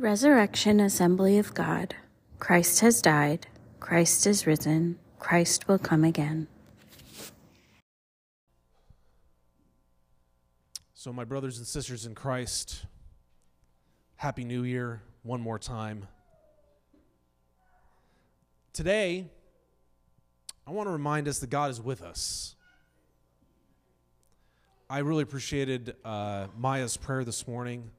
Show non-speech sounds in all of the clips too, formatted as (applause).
Resurrection Assembly of God. Christ has died. Christ is risen. Christ will come again. So, my brothers and sisters in Christ, Happy New Year one more time. Today, I want to remind us that God is with us. I really appreciated uh, Maya's prayer this morning.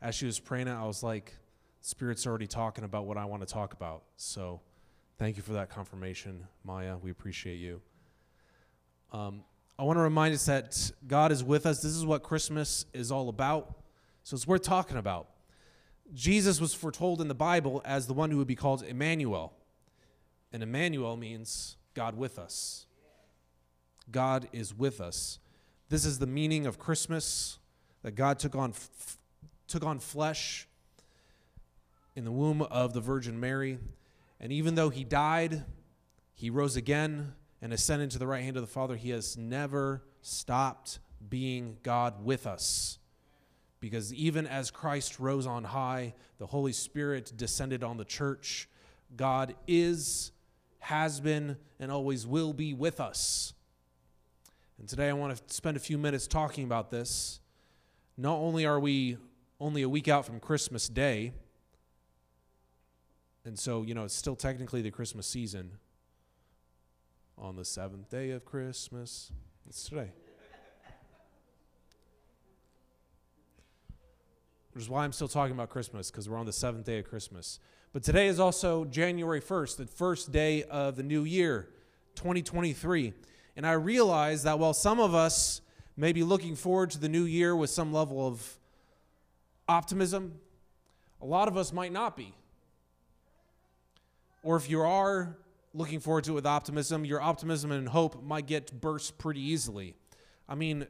As she was praying it, I was like, Spirit's already talking about what I want to talk about. So thank you for that confirmation, Maya. We appreciate you. Um, I want to remind us that God is with us. This is what Christmas is all about. So it's worth talking about. Jesus was foretold in the Bible as the one who would be called Emmanuel. And Emmanuel means God with us. God is with us. This is the meaning of Christmas that God took on, took on flesh in the womb of the Virgin Mary. And even though he died, he rose again and ascended to the right hand of the Father. He has never stopped being God with us. Because even as Christ rose on high, the Holy Spirit descended on the church. God is, has been, and always will be with us. And today I want to spend a few minutes talking about this. Not only are we only a week out from Christmas Day, and so, you know, it's still technically the Christmas season. On the seventh day of Christmas, it's today. Which is why I'm still talking about Christmas, because we're on the seventh day of Christmas. But today is also January 1st, the first day of the new year, 2023. And I realize that while some of us may be looking forward to the new year with some level of optimism, a lot of us might not be. Or if you are looking forward to it with optimism, your optimism and hope might get burst pretty easily. I mean,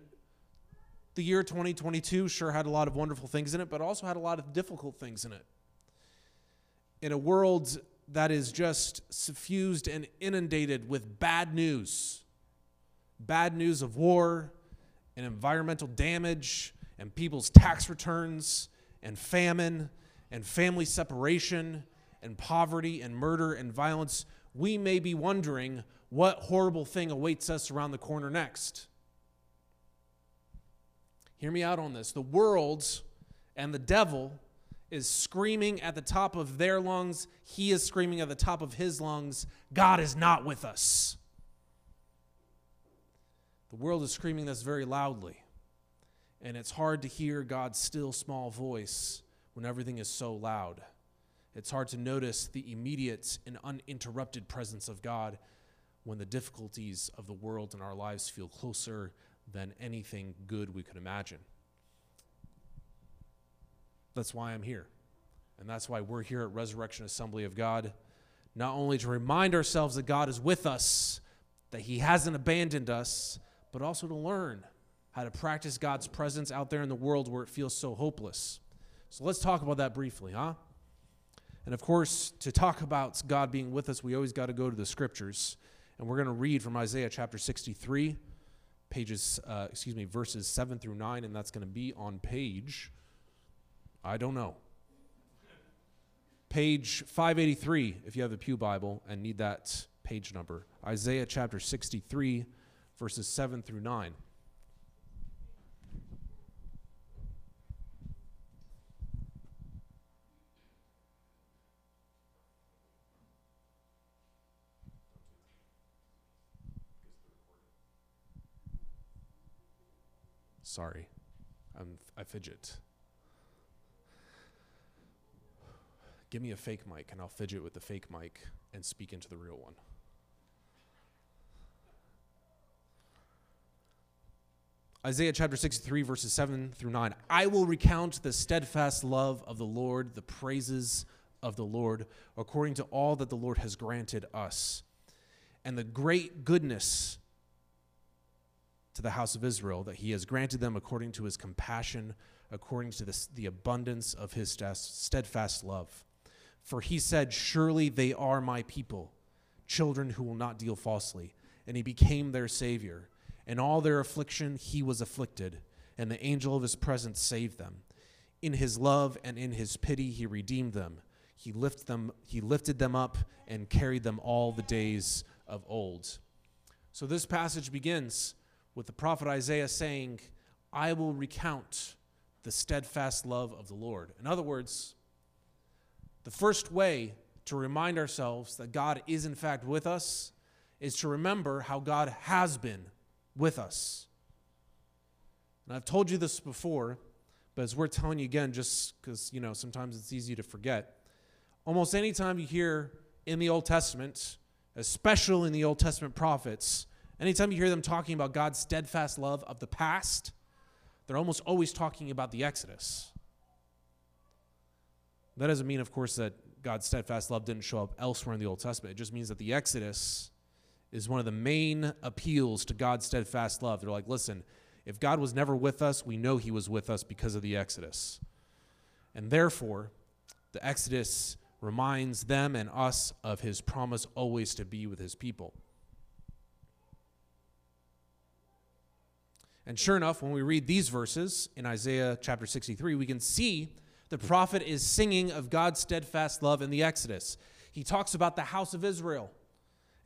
the year 2022 sure had a lot of wonderful things in it, but also had a lot of difficult things in it. In a world that is just suffused and inundated with bad news, bad news of war and environmental damage and people's tax returns and famine and family separation and poverty and murder and violence, we may be wondering what horrible thing awaits us around the corner next. Hear me out on this. The world and the devil is screaming at the top of their lungs. He is screaming at the top of his lungs God is not with us. The world is screaming this very loudly. And it's hard to hear God's still small voice when everything is so loud. It's hard to notice the immediate and uninterrupted presence of God when the difficulties of the world and our lives feel closer than anything good we could imagine. That's why I'm here. And that's why we're here at Resurrection Assembly of God, not only to remind ourselves that God is with us, that He hasn't abandoned us, but also to learn how to practice God's presence out there in the world where it feels so hopeless. So let's talk about that briefly, huh? And of course, to talk about God being with us, we always got to go to the scriptures. And we're going to read from Isaiah chapter 63, pages, uh, excuse me, verses 7 through 9, and that's going to be on page, I don't know, page 583 if you have a Pew Bible and need that page number. Isaiah chapter 63, verses 7 through 9. Sorry, I'm, I fidget. Give me a fake mic and I'll fidget with the fake mic and speak into the real one. Isaiah chapter 63, verses 7 through 9. I will recount the steadfast love of the Lord, the praises of the Lord, according to all that the Lord has granted us, and the great goodness to the house of Israel, that he has granted them according to his compassion, according to the abundance of his steadfast love. For he said, Surely they are my people, children who will not deal falsely. And he became their Savior. In all their affliction, he was afflicted, and the angel of his presence saved them. In his love and in his pity, he redeemed them. He, lift them. he lifted them up and carried them all the days of old. So this passage begins with the prophet Isaiah saying, I will recount the steadfast love of the Lord. In other words, the first way to remind ourselves that God is in fact with us is to remember how God has been with us. And I've told you this before, but it's worth telling you again just because, you know, sometimes it's easy to forget. Almost any time you hear in the Old Testament, especially in the Old Testament prophets, anytime you hear them talking about God's steadfast love of the past, they're almost always talking about the Exodus. That doesn't mean, of course, that God's steadfast love didn't show up elsewhere in the Old Testament. It just means that the Exodus is one of the main appeals to God's steadfast love. They're like, listen, if God was never with us, we know he was with us because of the Exodus. And therefore, the Exodus reminds them and us of his promise always to be with his people. And sure enough, when we read these verses in Isaiah chapter 63, we can see the prophet is singing of God's steadfast love in the Exodus. He talks about the house of Israel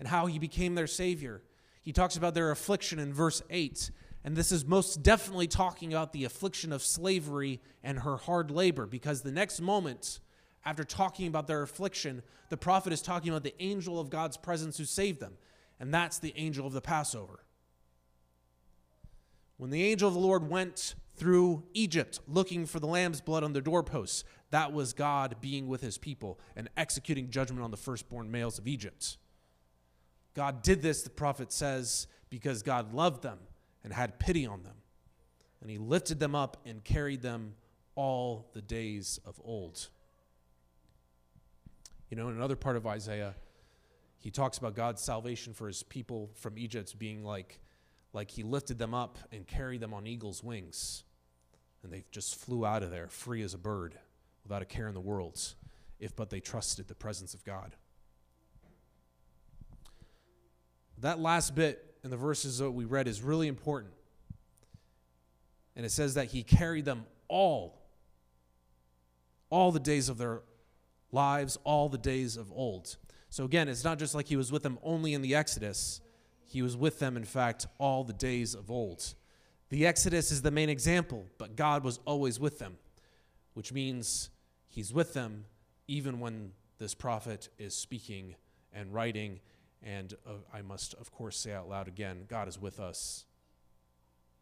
and how he became their savior. He talks about their affliction in verse 8. And this is most definitely talking about the affliction of slavery and her hard labor, because the next moment, after talking about their affliction, the prophet is talking about the angel of God's presence who saved them. And that's the angel of the Passover. When the angel of the Lord went through Egypt looking for the lamb's blood on the doorposts, that was God being with his people and executing judgment on the firstborn males of Egypt. God did this, the prophet says, because God loved them and had pity on them. And he lifted them up and carried them all the days of old. You know, in another part of Isaiah, he talks about God's salvation for his people from Egypt being like, like he lifted them up and carried them on eagle's wings. And they just flew out of there free as a bird without a care in the world, if but they trusted the presence of God. That last bit in the verses that we read is really important. And it says that he carried them all, all the days of their lives, all the days of old. So again, it's not just like he was with them only in the Exodus, he was with them, in fact, all the days of old. The Exodus is the main example, but God was always with them, which means he's with them even when this prophet is speaking and writing and uh, I must, of course, say out loud again God is with us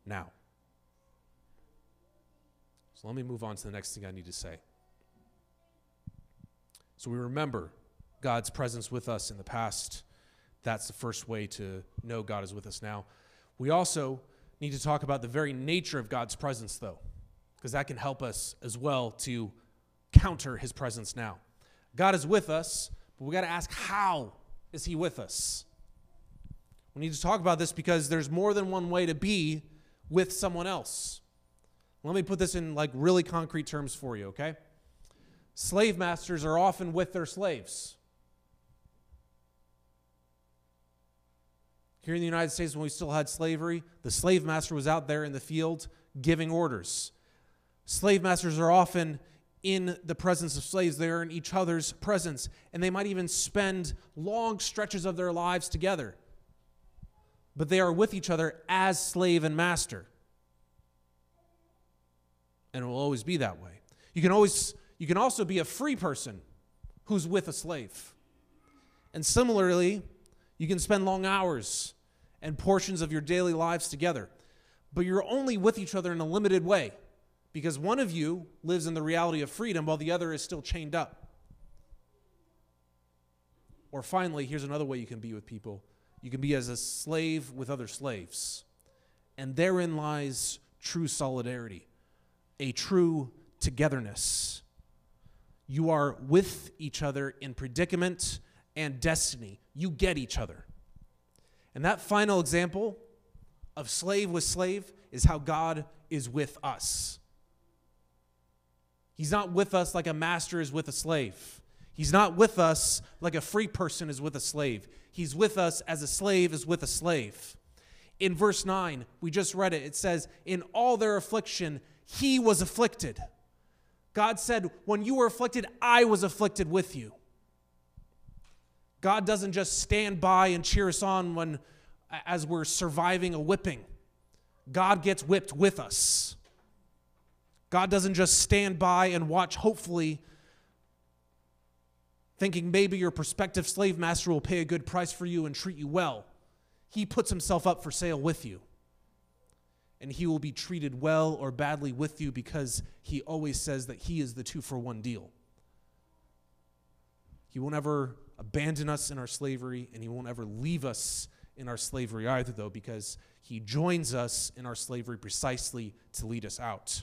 now. So let me move on to the next thing I need to say. So we remember God's presence with us in the past. That's the first way to know God is with us now. We also need to talk about the very nature of God's presence, though, because that can help us as well to counter his presence now. God is with us, but we got to ask how is He with us? We need to talk about this because there's more than one way to be with someone else. Let me put this in like really concrete terms for you, okay? Slave masters are often with their slaves. Here in the United States, when we still had slavery, the slave master was out there in the field giving orders. Slave masters are often in the presence of slaves. They are in each other's presence. And they might even spend long stretches of their lives together. But they are with each other as slave and master. And it will always be that way. You can always you can also be a free person who's with a slave. And similarly, you can spend long hours and portions of your daily lives together. But you're only with each other in a limited way because one of you lives in the reality of freedom while the other is still chained up. Or finally, here's another way you can be with people you can be as a slave with other slaves. And therein lies true solidarity, a true togetherness. You are with each other in predicament and destiny. You get each other. And that final example of slave with slave is how God is with us. He's not with us like a master is with a slave. He's not with us like a free person is with a slave. He's with us as a slave is with a slave. In verse 9, we just read it. It says, In all their affliction, he was afflicted. God said, When you were afflicted, I was afflicted with you. God doesn't just stand by and cheer us on when as we're surviving a whipping. God gets whipped with us. God doesn't just stand by and watch hopefully thinking maybe your prospective slave master will pay a good price for you and treat you well. He puts himself up for sale with you. And he will be treated well or badly with you because he always says that he is the two for one deal. He won't ever abandon us in our slavery, and he won't ever leave us in our slavery either, though, because he joins us in our slavery precisely to lead us out.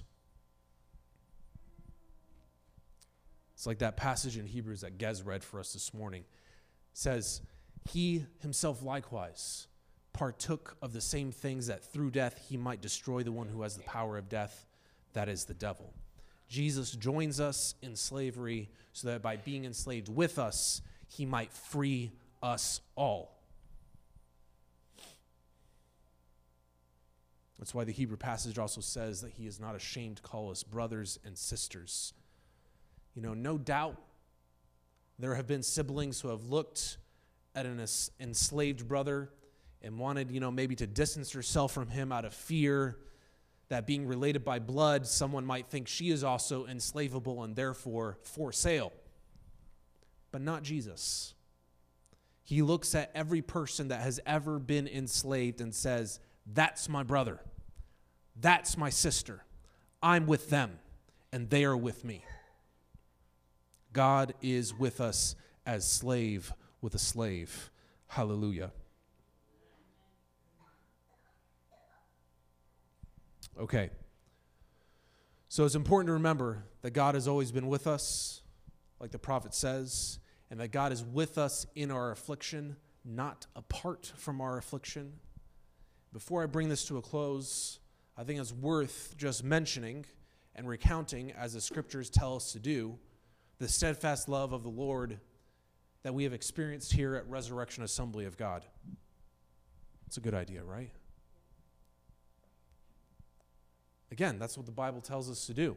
It's like that passage in Hebrews that Gez read for us this morning. It says, He himself likewise partook of the same things that through death he might destroy the one who has the power of death, that is the devil. Jesus joins us in slavery so that by being enslaved with us, he might free us all. That's why the Hebrew passage also says that he is not ashamed to call us brothers and sisters. You know, no doubt there have been siblings who have looked at an enslaved brother and wanted, you know, maybe to distance herself from him out of fear that being related by blood, someone might think she is also enslavable and therefore for sale. But not Jesus. He looks at every person that has ever been enslaved and says, That's my brother. That's my sister. I'm with them, and they are with me. God is with us as slave with a slave. Hallelujah. Okay. So it's important to remember that God has always been with us, like the prophet says, and that God is with us in our affliction, not apart from our affliction. Before I bring this to a close, I think it's worth just mentioning and recounting, as the scriptures tell us to do, the steadfast love of the Lord that we have experienced here at Resurrection Assembly of God. It's a good idea, right? Again, that's what the Bible tells us to do.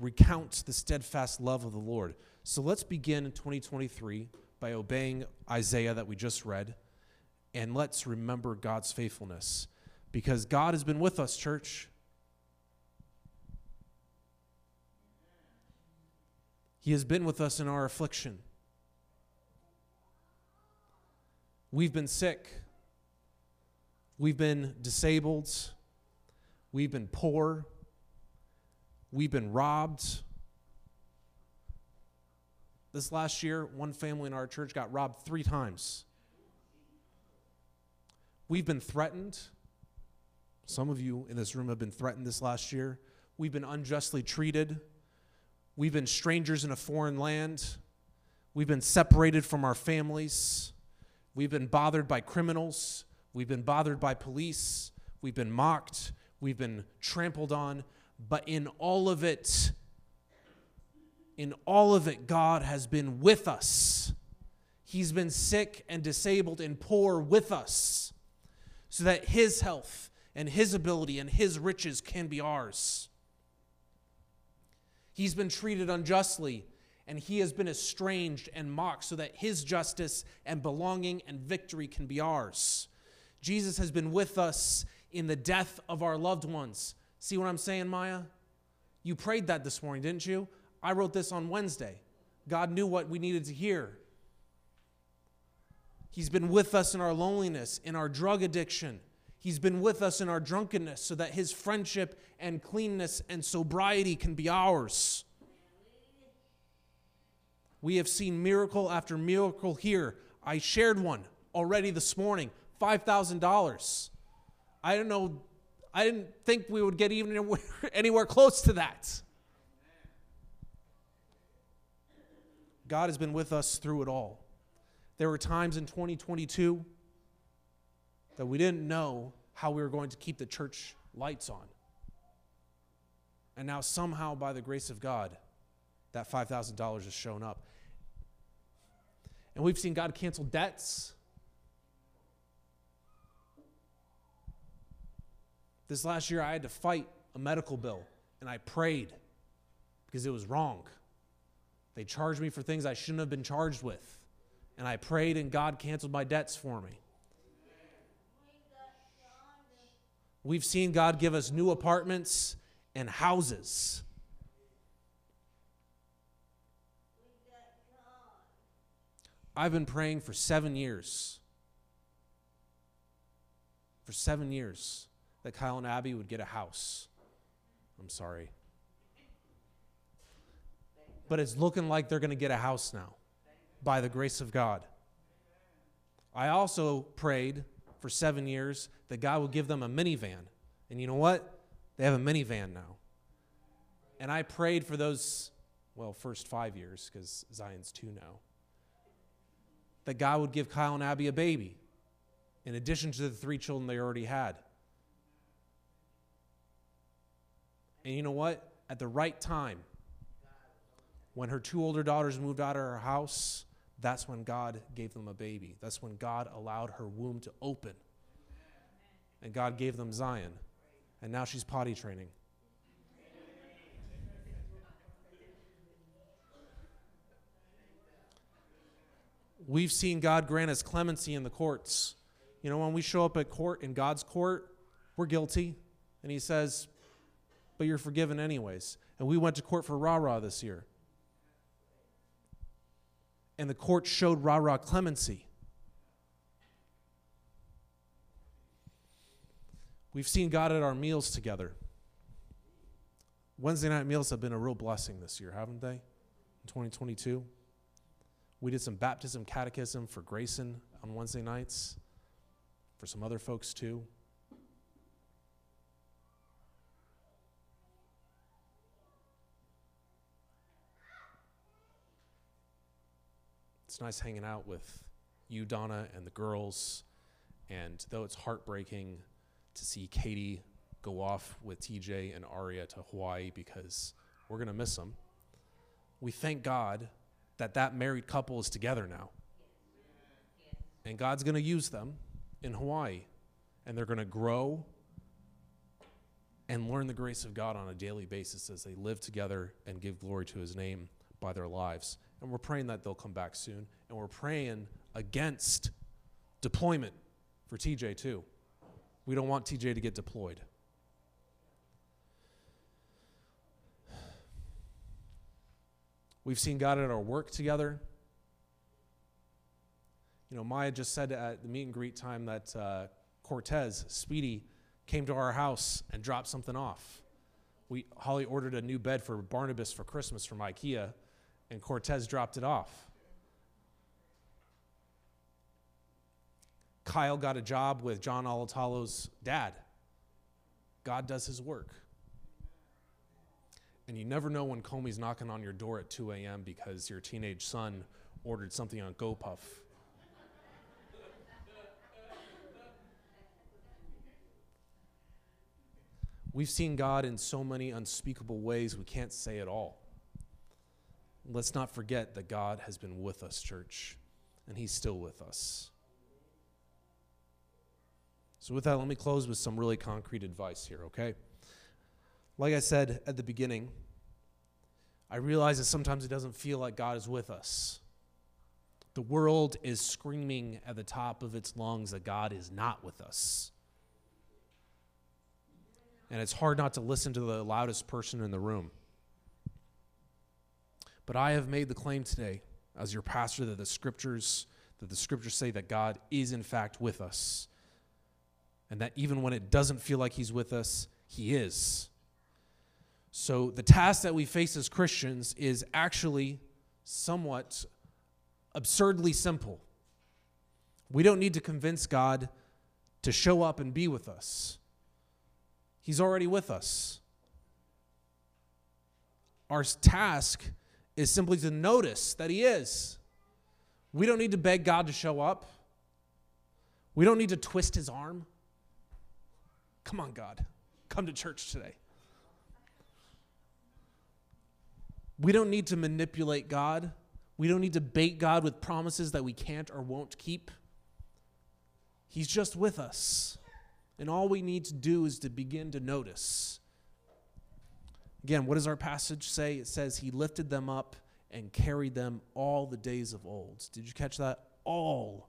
Recount the steadfast love of the Lord. So let's begin in 2023 by obeying Isaiah that we just read, and let's remember God's faithfulness because God has been with us, church. He has been with us in our affliction. We've been sick. We've been disabled. We've been poor. We've been robbed. This last year, one family in our church got robbed three times. We've been threatened. Some of you in this room have been threatened this last year. We've been unjustly treated. We've been strangers in a foreign land. We've been separated from our families. We've been bothered by criminals. We've been bothered by police. We've been mocked we've been trampled on, but in all of it, in all of it, God has been with us. He's been sick and disabled and poor with us so that His health and His ability and His riches can be ours. He's been treated unjustly and He has been estranged and mocked so that His justice and belonging and victory can be ours. Jesus has been with us in the death of our loved ones. See what I'm saying, Maya? You prayed that this morning, didn't you? I wrote this on Wednesday. God knew what we needed to hear. He's been with us in our loneliness, in our drug addiction. He's been with us in our drunkenness so that his friendship and cleanness and sobriety can be ours. We have seen miracle after miracle here. I shared one already this morning $5,000. I don't know, I didn't think we would get even anywhere, (laughs) anywhere close to that. God has been with us through it all. There were times in 2022 that we didn't know how we were going to keep the church lights on. And now, somehow, by the grace of God, that $5,000 has shown up. And we've seen God cancel debts. This last year, I had to fight a medical bill, and I prayed. because it was wrong. They charged me for things I shouldn't have been charged with. And I prayed, and God canceled my debts for me. We've seen God give us new apartments and houses. I've been praying for seven years. For seven years that Kyle and Abby would get a house. I'm sorry. But it's looking like they're going to get a house now by the grace of God. I also prayed for seven years that God would give them a minivan. And you know what? They have a minivan now. And I prayed for those, well, first five years, because Zion's two now, that God would give Kyle and Abby a baby, in addition to the three children they already had. And you know what? At the right time, when her two older daughters moved out of her house, that's when God gave them a baby. That's when God allowed her womb to open. And God gave them Zion. And now she's potty training. We've seen God grant us clemency in the courts. You know, when we show up at court, in God's court, we're guilty. And He says, but you're forgiven anyways. And we went to court for Rah Rah this year and the court showed Rah Rah clemency. We've seen God at our meals together. Wednesday night meals have been a real blessing this year, haven't they? In 2022. We did some baptism catechism for Grayson on Wednesday nights, for some other folks too. It's nice hanging out with you, Donna, and the girls. And though it's heartbreaking to see Katie go off with TJ and Aria to Hawaii because we're going to miss them, we thank God that that married couple is together now. And God's going to use them in Hawaii. And they're going to grow and learn the grace of God on a daily basis as they live together and give glory to his name by their lives. And we're praying that they'll come back soon. And we're praying against deployment for TJ, too. We don't want TJ to get deployed. We've seen God at our work together. You know, Maya just said at the meet and greet time that uh, Cortez, Speedy, came to our house and dropped something off. We, Holly ordered a new bed for Barnabas for Christmas from IKEA and Cortez dropped it off. Kyle got a job with John Alatalo's dad. God does his work. And you never know when Comey's knocking on your door at 2 a.m. because your teenage son ordered something on GoPuff. We've seen God in so many unspeakable ways we can't say it all. Let's not forget that God has been with us, church, and He's still with us. So, with that, let me close with some really concrete advice here, okay? Like I said at the beginning, I realize that sometimes it doesn't feel like God is with us. The world is screaming at the top of its lungs that God is not with us. And it's hard not to listen to the loudest person in the room. But I have made the claim today, as your pastor, that the scriptures that the scriptures say that God is in fact with us. And that even when it doesn't feel like he's with us, he is. So the task that we face as Christians is actually somewhat absurdly simple. We don't need to convince God to show up and be with us. He's already with us. Our task is simply to notice that He is. We don't need to beg God to show up. We don't need to twist His arm. Come on, God. Come to church today. We don't need to manipulate God. We don't need to bait God with promises that we can't or won't keep. He's just with us. And all we need to do is to begin to notice Again, what does our passage say? It says, He lifted them up and carried them all the days of old. Did you catch that? All.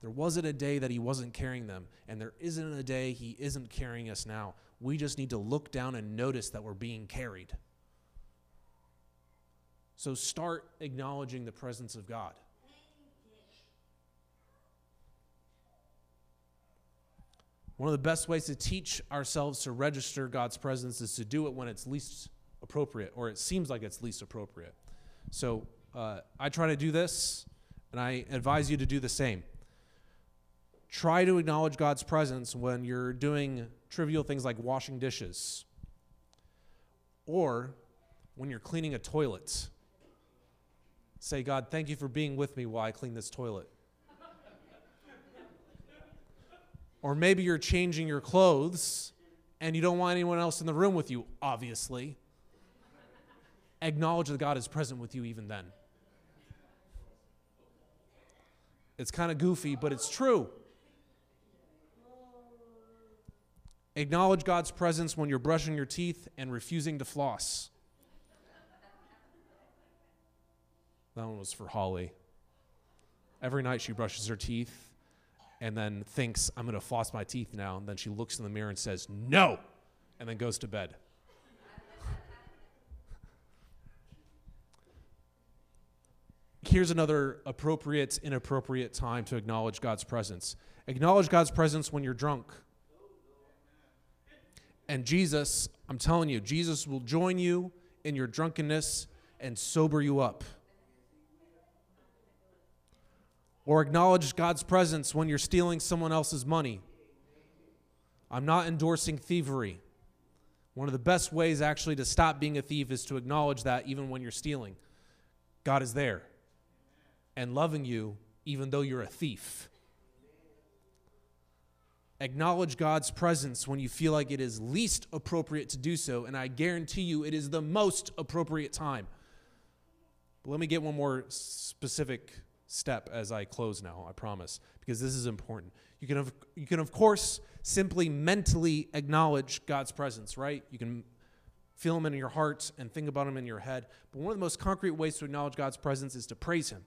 There wasn't a day that He wasn't carrying them, and there isn't a day He isn't carrying us now. We just need to look down and notice that we're being carried. So start acknowledging the presence of God. One of the best ways to teach ourselves to register God's presence is to do it when it's least appropriate, or it seems like it's least appropriate. So uh, I try to do this, and I advise you to do the same. Try to acknowledge God's presence when you're doing trivial things like washing dishes, or when you're cleaning a toilet. Say, God, thank you for being with me while I clean this toilet. Or maybe you're changing your clothes and you don't want anyone else in the room with you, obviously. Acknowledge that God is present with you even then. It's kind of goofy, but it's true. Acknowledge God's presence when you're brushing your teeth and refusing to floss. That one was for Holly. Every night she brushes her teeth and then thinks, I'm going to floss my teeth now. And then she looks in the mirror and says, No, and then goes to bed. Here's another appropriate, inappropriate time to acknowledge God's presence. Acknowledge God's presence when you're drunk. And Jesus, I'm telling you, Jesus will join you in your drunkenness and sober you up. Or acknowledge God's presence when you're stealing someone else's money. I'm not endorsing thievery. One of the best ways actually to stop being a thief is to acknowledge that even when you're stealing, God is there and loving you even though you're a thief. Acknowledge God's presence when you feel like it is least appropriate to do so, and I guarantee you it is the most appropriate time. But let me get one more specific step as I close now, I promise, because this is important. You can, have, you can, of course, simply mentally acknowledge God's presence, right? You can feel Him in your heart and think about Him in your head. But one of the most concrete ways to acknowledge God's presence is to praise Him.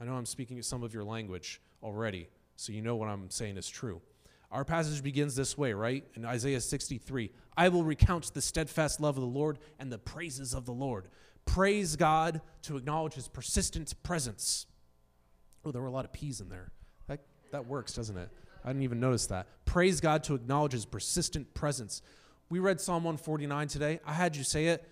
I know I'm speaking some of your language already, so you know what I'm saying is true. Our passage begins this way, right? In Isaiah 63 I will recount the steadfast love of the Lord and the praises of the Lord praise God, to acknowledge his persistent presence. Oh, there were a lot of P's in there. That, that works, doesn't it? I didn't even notice that. Praise God to acknowledge his persistent presence. We read Psalm 149 today. I had you say it,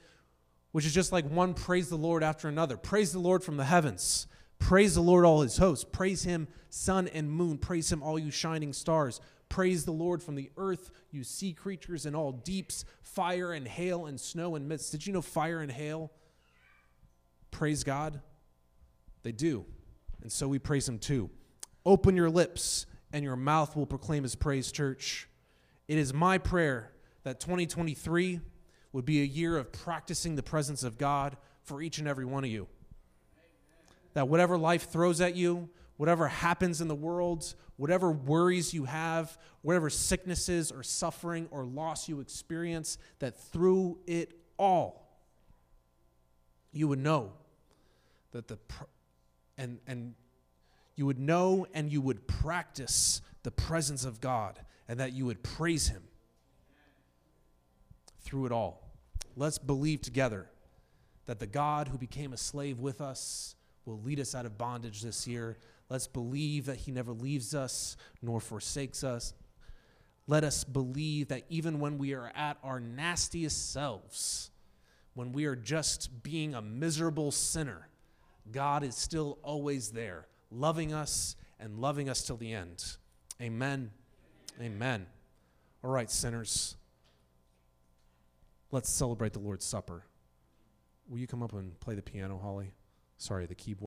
which is just like one praise the Lord after another. Praise the Lord from the heavens. Praise the Lord, all his hosts. Praise him, sun and moon. Praise him, all you shining stars. Praise the Lord from the earth, you sea creatures and all deeps, fire and hail and snow and mist. Did you know fire and hail? Praise God? They do. And so we praise Him too. Open your lips, and your mouth will proclaim His praise, church. It is my prayer that 2023 would be a year of practicing the presence of God for each and every one of you. That whatever life throws at you, whatever happens in the world, whatever worries you have, whatever sicknesses or suffering or loss you experience, that through it all, you would know that the and and you would know and you would practice the presence of God and that you would praise him through it all. Let's believe together that the God who became a slave with us will lead us out of bondage this year. Let's believe that he never leaves us nor forsakes us. Let us believe that even when we are at our nastiest selves, when we are just being a miserable sinner, God is still always there, loving us and loving us till the end. Amen. Amen. All right, sinners, let's celebrate the Lord's Supper. Will you come up and play the piano, Holly? Sorry, the keyboard.